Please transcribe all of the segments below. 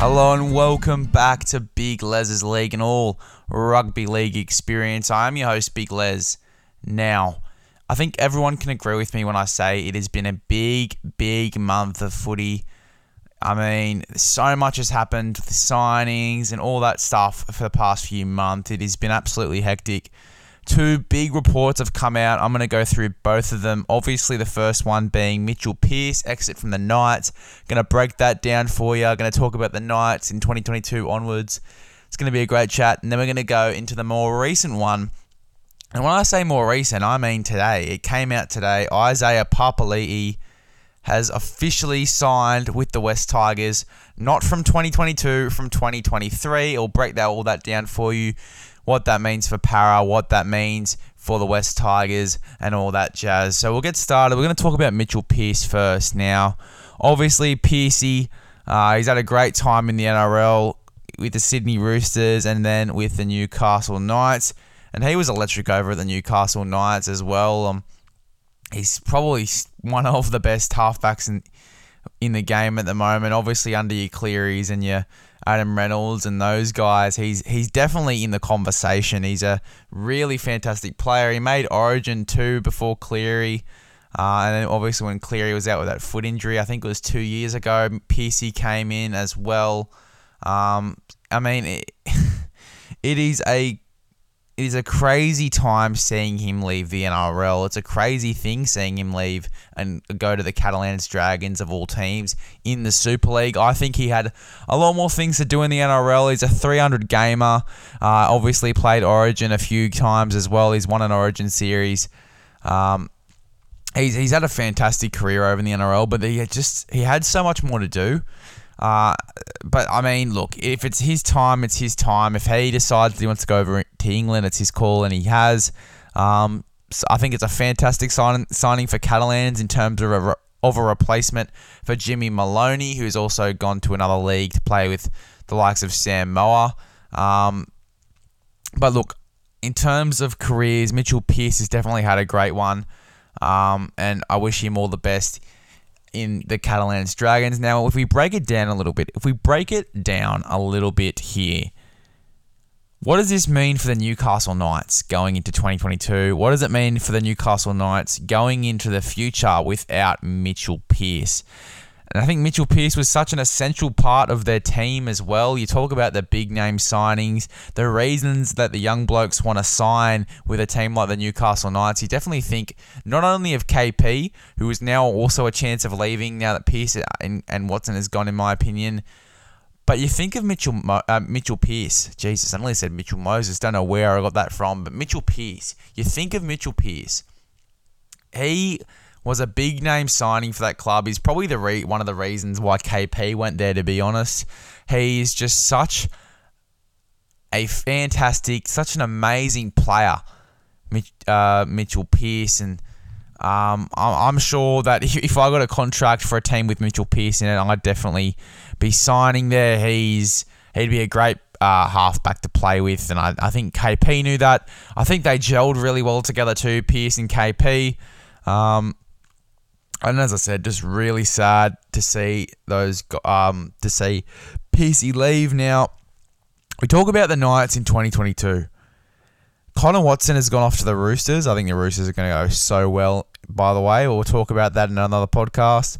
Hello and welcome back to Big Les's League and all rugby league experience. I am your host, Big Les. Now, I think everyone can agree with me when I say it has been a big, big month of footy. I mean, so much has happened the signings and all that stuff for the past few months. It has been absolutely hectic. Two big reports have come out. I'm going to go through both of them. Obviously, the first one being Mitchell Pearce exit from the Knights. Going to break that down for you. Going to talk about the Knights in 2022 onwards. It's going to be a great chat. And then we're going to go into the more recent one. And when I say more recent, I mean today. It came out today. Isaiah Papali'i has officially signed with the West Tigers, not from 2022, from 2023. I'll break that all that down for you what that means for Para, what that means for the West Tigers, and all that jazz. So we'll get started. We're going to talk about Mitchell Pearce first now. Obviously, Pearcey, uh, he's had a great time in the NRL with the Sydney Roosters and then with the Newcastle Knights. And he was electric over at the Newcastle Knights as well. Um, he's probably one of the best halfbacks in, in the game at the moment. Obviously, under your Clearys and your Adam Reynolds and those guys, he's he's definitely in the conversation. He's a really fantastic player. He made Origin two before Cleary. Uh, and then obviously when Cleary was out with that foot injury, I think it was two years ago, PC came in as well. Um, I mean, it, it is a it is a crazy time seeing him leave the NRL. It's a crazy thing seeing him leave and go to the Catalans Dragons of all teams in the Super League. I think he had a lot more things to do in the NRL. He's a 300 gamer. Uh, obviously played Origin a few times as well. He's won an Origin series. Um, he's, he's had a fantastic career over in the NRL, but he had just he had so much more to do. Uh, but I mean, look, if it's his time, it's his time. If he decides that he wants to go over to England, it's his call, and he has. Um, so I think it's a fantastic sign, signing for Catalans in terms of a, of a replacement for Jimmy Maloney, who's also gone to another league to play with the likes of Sam Moa. Um, but look, in terms of careers, Mitchell Pearce has definitely had a great one, um, and I wish him all the best in the Catalans Dragons. Now, if we break it down a little bit, if we break it down a little bit here, what does this mean for the Newcastle Knights going into 2022? What does it mean for the Newcastle Knights going into the future without Mitchell Pearce? And I think Mitchell Pearce was such an essential part of their team as well. You talk about the big name signings, the reasons that the young blokes want to sign with a team like the Newcastle Knights. You definitely think not only of KP, who is now also a chance of leaving now that Pearce and, and Watson has gone, in my opinion. But you think of Mitchell uh, Mitchell Pearce. Jesus, I only said Mitchell Moses. Don't know where I got that from, but Mitchell Pearce. You think of Mitchell Pearce. He was a big name signing for that club. He's probably the re- one of the reasons why KP went there. To be honest, he's just such a fantastic, such an amazing player, Mitch, uh, Mitchell Pearce, and um, I'm sure that if I got a contract for a team with Mitchell Pearce in it, I'd definitely be signing there. He's he'd be a great uh, halfback to play with, and I, I think KP knew that. I think they gelled really well together too, Pearce and KP. Um, and as I said, just really sad to see those um to see PC leave. Now we talk about the Knights in 2022. Connor Watson has gone off to the Roosters. I think the Roosters are going to go so well. By the way, we'll talk about that in another podcast.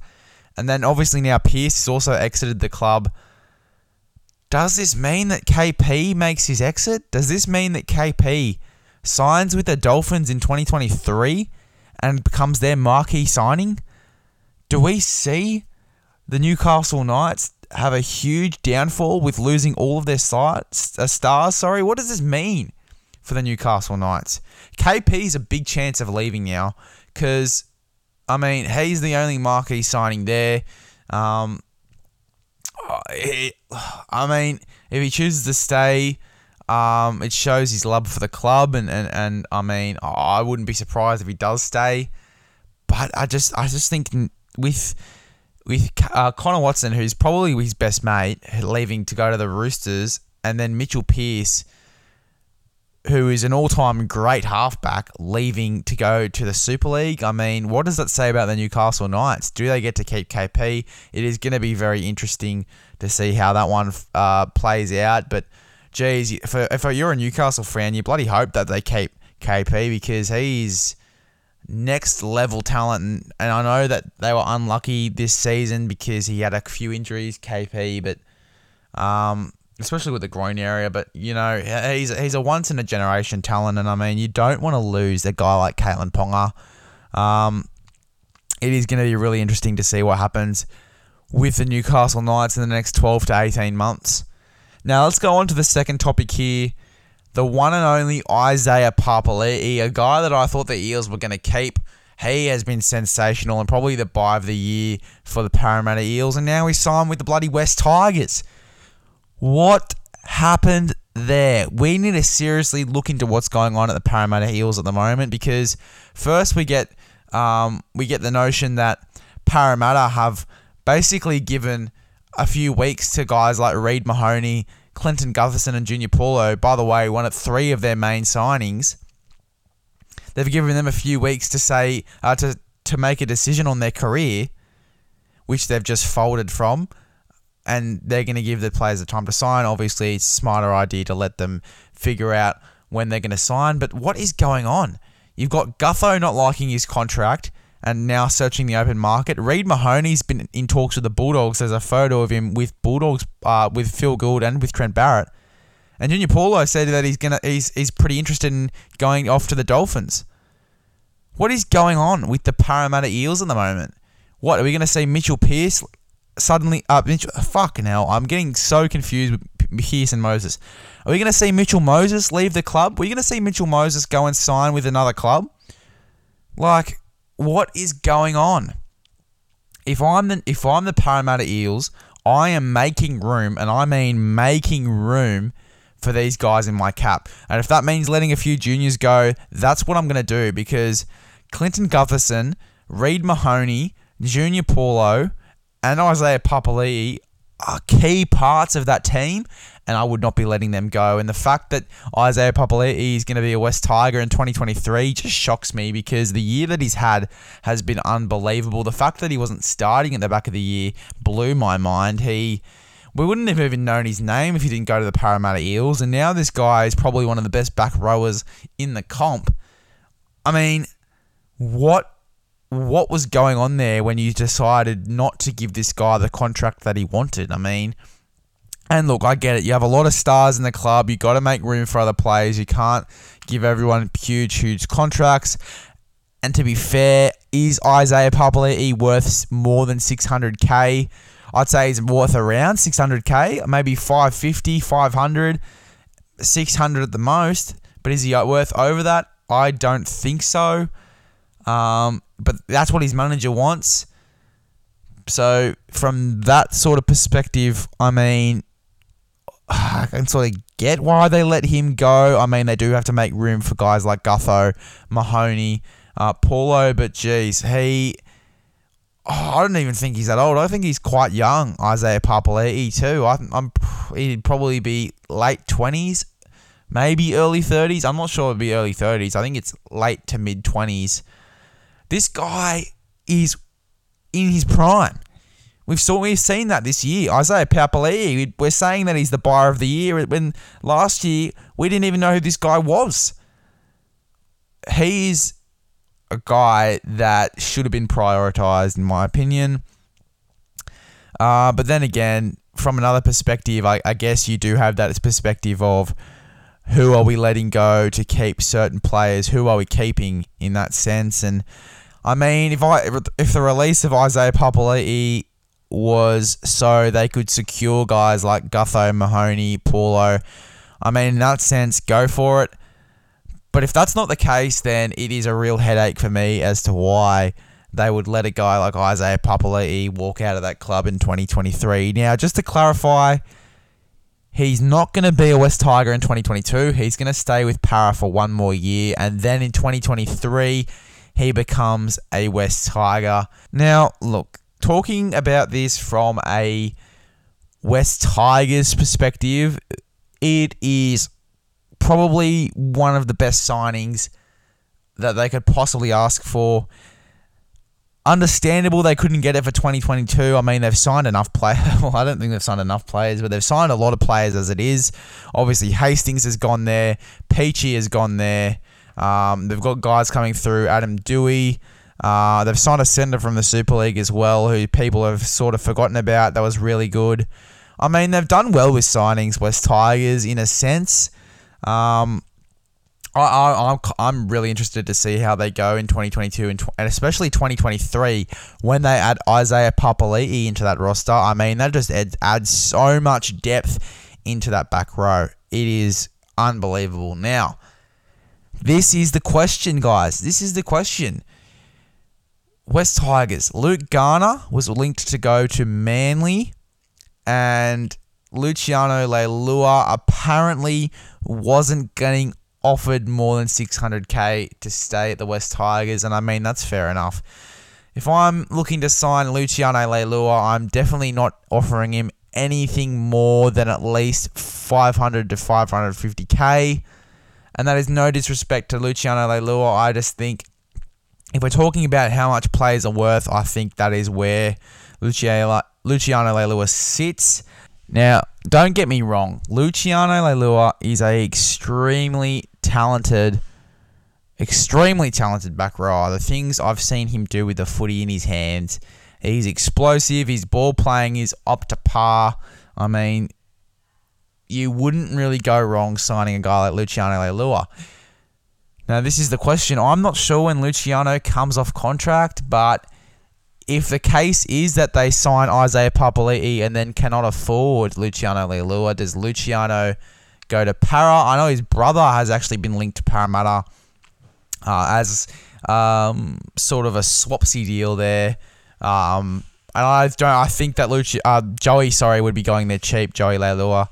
And then obviously now Pearce has also exited the club. Does this mean that KP makes his exit? Does this mean that KP signs with the Dolphins in 2023 and becomes their marquee signing? Do we see the Newcastle Knights have a huge downfall with losing all of their sides, uh, stars? Sorry, what does this mean for the Newcastle Knights? KP is a big chance of leaving now because, I mean, he's the only marquee signing there. Um, I mean, if he chooses to stay, um, it shows his love for the club, and, and, and I mean, I wouldn't be surprised if he does stay. But I just I just think with with uh, Connor Watson, who's probably his best mate, leaving to go to the Roosters, and then Mitchell Pearce, who is an all-time great halfback, leaving to go to the Super League. I mean, what does that say about the Newcastle Knights? Do they get to keep KP? It is going to be very interesting to see how that one uh, plays out. But geez, if, if you're a Newcastle fan, you bloody hope that they keep KP because he's next level talent. And, and I know that they were unlucky this season because he had a few injuries, KP, but um, especially with the groin area. But you know, he's he's a once in a generation talent, and I mean, you don't want to lose a guy like Kalyn Ponga. Um, it is going to be really interesting to see what happens with the Newcastle Knights in the next 12 to 18 months. Now, let's go on to the second topic here. The one and only Isaiah Papali'i, a guy that I thought the Eels were going to keep. He has been sensational and probably the buy of the year for the Parramatta Eels, and now he's signed with the bloody West Tigers. What happened there? We need to seriously look into what's going on at the Parramatta Eels at the moment because first we get um, we get the notion that Parramatta have basically given a few weeks to guys like Reed Mahoney, Clinton Gutherson, and Junior Paulo. By the way, one of three of their main signings. They've given them a few weeks to say uh, to to make a decision on their career, which they've just folded from and they're going to give the players the time to sign. Obviously, it's a smarter idea to let them figure out when they're going to sign. But what is going on? You've got Gutho not liking his contract and now searching the open market. Reed Mahoney's been in talks with the Bulldogs. There's a photo of him with Bulldogs, uh, with Phil Gould and with Trent Barrett. And Junior Paulo said that he's gonna he's he's pretty interested in going off to the Dolphins. What is going on with the Parramatta Eels at the moment? What are we to see Mitchell Pearce suddenly up. Uh, fucking hell, I'm getting so confused with Pearce and Moses. Are we to see Mitchell Moses leave the club? Are we to see Mitchell Moses go and sign with another club? Like, what is going on? If I'm the if I'm the Parramatta Eels, I am making room, and I mean making room for these guys in my cap. And if that means letting a few juniors go, that's what I'm going to do because Clinton Gutherson, Reed Mahoney, Junior Paulo, and Isaiah Papali'i are key parts of that team, and I would not be letting them go. And the fact that Isaiah Papali'i is going to be a West Tiger in 2023 just shocks me because the year that he's had has been unbelievable. The fact that he wasn't starting at the back of the year blew my mind. He we wouldn't have even known his name if he didn't go to the Parramatta Eels, and now this guy is probably one of the best back rowers in the comp. I mean, what what was going on there when you decided not to give this guy the contract that he wanted? I mean, and look, I get it. You have a lot of stars in the club. You got to make room for other players. You can't give everyone huge, huge contracts. And to be fair, is Isaiah Papali'i worth more than 600k? I'd say he's worth around 600k, maybe 550, 500, 600 at the most. But is he worth over that? I don't think so. Um, but that's what his manager wants. So from that sort of perspective, I mean, I can sort of get why they let him go. I mean, they do have to make room for guys like Gutho, Mahoney, uh, Paulo, but geez, he. Oh, I don't even think he's that old. I think he's quite young, Isaiah Papali'i too. I, I'm he'd probably be late twenties, maybe early thirties. I'm not sure it'd be early thirties. I think it's late to mid twenties. This guy is in his prime. We've saw we've seen that this year. Isaiah Papali'i, we're saying that he's the buyer of the year when last year we didn't even know who this guy was. He's a guy that should have been prioritized, in my opinion. Uh, but then again, from another perspective, I, I guess you do have that perspective of who are we letting go to keep certain players? Who are we keeping in that sense? And I mean, if I if the release of Isaiah Papali'i was so they could secure guys like Gutho, Mahoney, Paulo, I mean, in that sense, go for it. But if that's not the case, then it is a real headache for me as to why they would let a guy like Isaiah Papali'i walk out of that club in 2023. Now, just to clarify, he's not going to be a West Tiger in 2022. He's going to stay with Para for one more year, and then in 2023, he becomes a West Tiger. Now, look, talking about this from a West Tigers perspective, it is probably one of the best signings that they could possibly ask for. Understandable they couldn't get it for 2022. I mean, they've signed enough players. Well, I don't think they've signed enough players, but they've signed a lot of players as it is. Obviously, Hastings has gone there. Peachy has gone there. Um, they've got guys coming through. Adam Doueihi. Uh, they've signed a centre from the Super League as well, who people have sort of forgotten about. That was really good. I mean, they've done well with signings, West Tigers, in a sense. Um, I, I, I'm, I'm really interested to see how they go in 2022 and, tw- and especially 2023 when they add Isaiah Papali'i into that roster. I mean, that just adds, adds so much depth into that back row. It is unbelievable. Now, this is the question, guys. This is the question. West Tigers. Luke Garner was linked to go to Manly, and Luciano Leilua apparently wasn't getting offered more than 600k to stay at the West Tigers, and I mean that's fair enough. If I'm looking to sign Luciano Leilua, I'm definitely not offering him anything more than at least 500 to 550k. And that is no disrespect to Luciano Leilua. I just think if we're talking about how much players are worth, I think that is where Luciano, Leilua sits. Now, don't get me wrong. Luciano Leilua is a extremely talented, extremely talented back rower. The things I've seen him do with the footy in his hands, he's explosive. His ball playing is up to par. I mean, you wouldn't really go wrong signing a guy like Luciano Leilua. Now, this is the question. I'm not sure when Luciano comes off contract, but if the case is that they sign Isaiah Papali'i and then cannot afford Luciano Leilua, does Luciano go to Para? I know his brother has actually been linked to Parramatta uh, as um, sort of a swapsy deal there. Um, and I don't. I think that Luci- uh, Joey, sorry, would be going there cheap. Joey Leilua.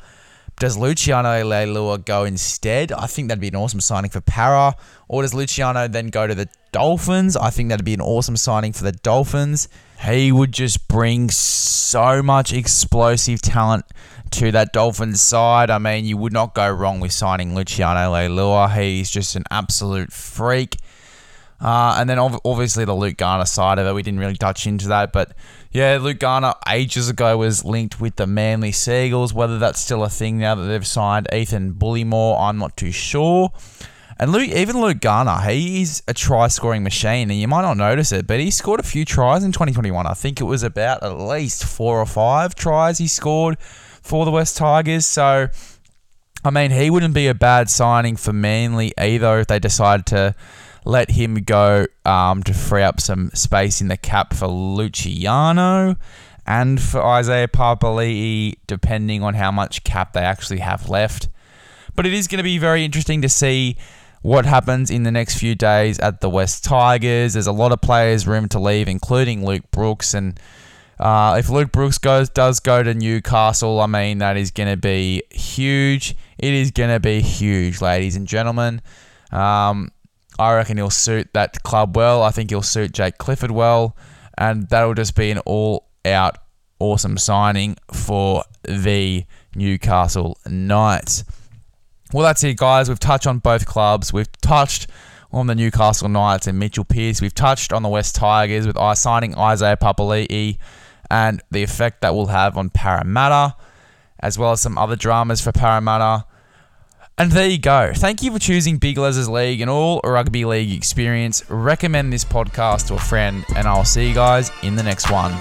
Does Luciano Leilua go instead? I think that'd be an awesome signing for Para. Or does Luciano then go to the Dolphins? I think that'd be an awesome signing for the Dolphins. He would just bring so much explosive talent to that Dolphins side. I mean, you would not go wrong with signing Luciano Leilua. He's just an absolute freak. Uh, and then obviously the Luke Garner side of it, we didn't really touch into that, but yeah, Luke Garner ages ago was linked with the Manly Seagulls. Whether that's still a thing now that they've signed Ethan Bullemor, I'm not too sure. And Luke, even Luke Garner, he's a try scoring machine, and you might not notice it, but he scored a few tries in 2021. I think it was about at least four or five tries he scored for the West Tigers. So, I mean, he wouldn't be a bad signing for Manly either if they decided to let him go um, to free up some space in the cap for Luciano and for Isaiah Papali'i, depending on how much cap they actually have left. But it is going to be very interesting to see what happens in the next few days at the West Tigers. There's a lot of players room to leave, including Luke Brooks. And uh, if Luke Brooks goes does go to Newcastle, I mean that is going to be huge. It is going to be huge, ladies and gentlemen. Um, I reckon he'll suit that club well. I think he'll suit Jake Clifford well, and that'll just be an all-out awesome signing for the Newcastle Knights. Well, that's it, guys. We've touched on both clubs. We've touched on the Newcastle Knights and Mitchell Pearce. We've touched on the West Tigers with signing Isaiah Papali'i and the effect that will have on Parramatta, as well as some other dramas for Parramatta. And there you go. Thank you for choosing Big Les's League and all rugby league experience. Recommend this podcast to a friend, and I'll see you guys in the next one.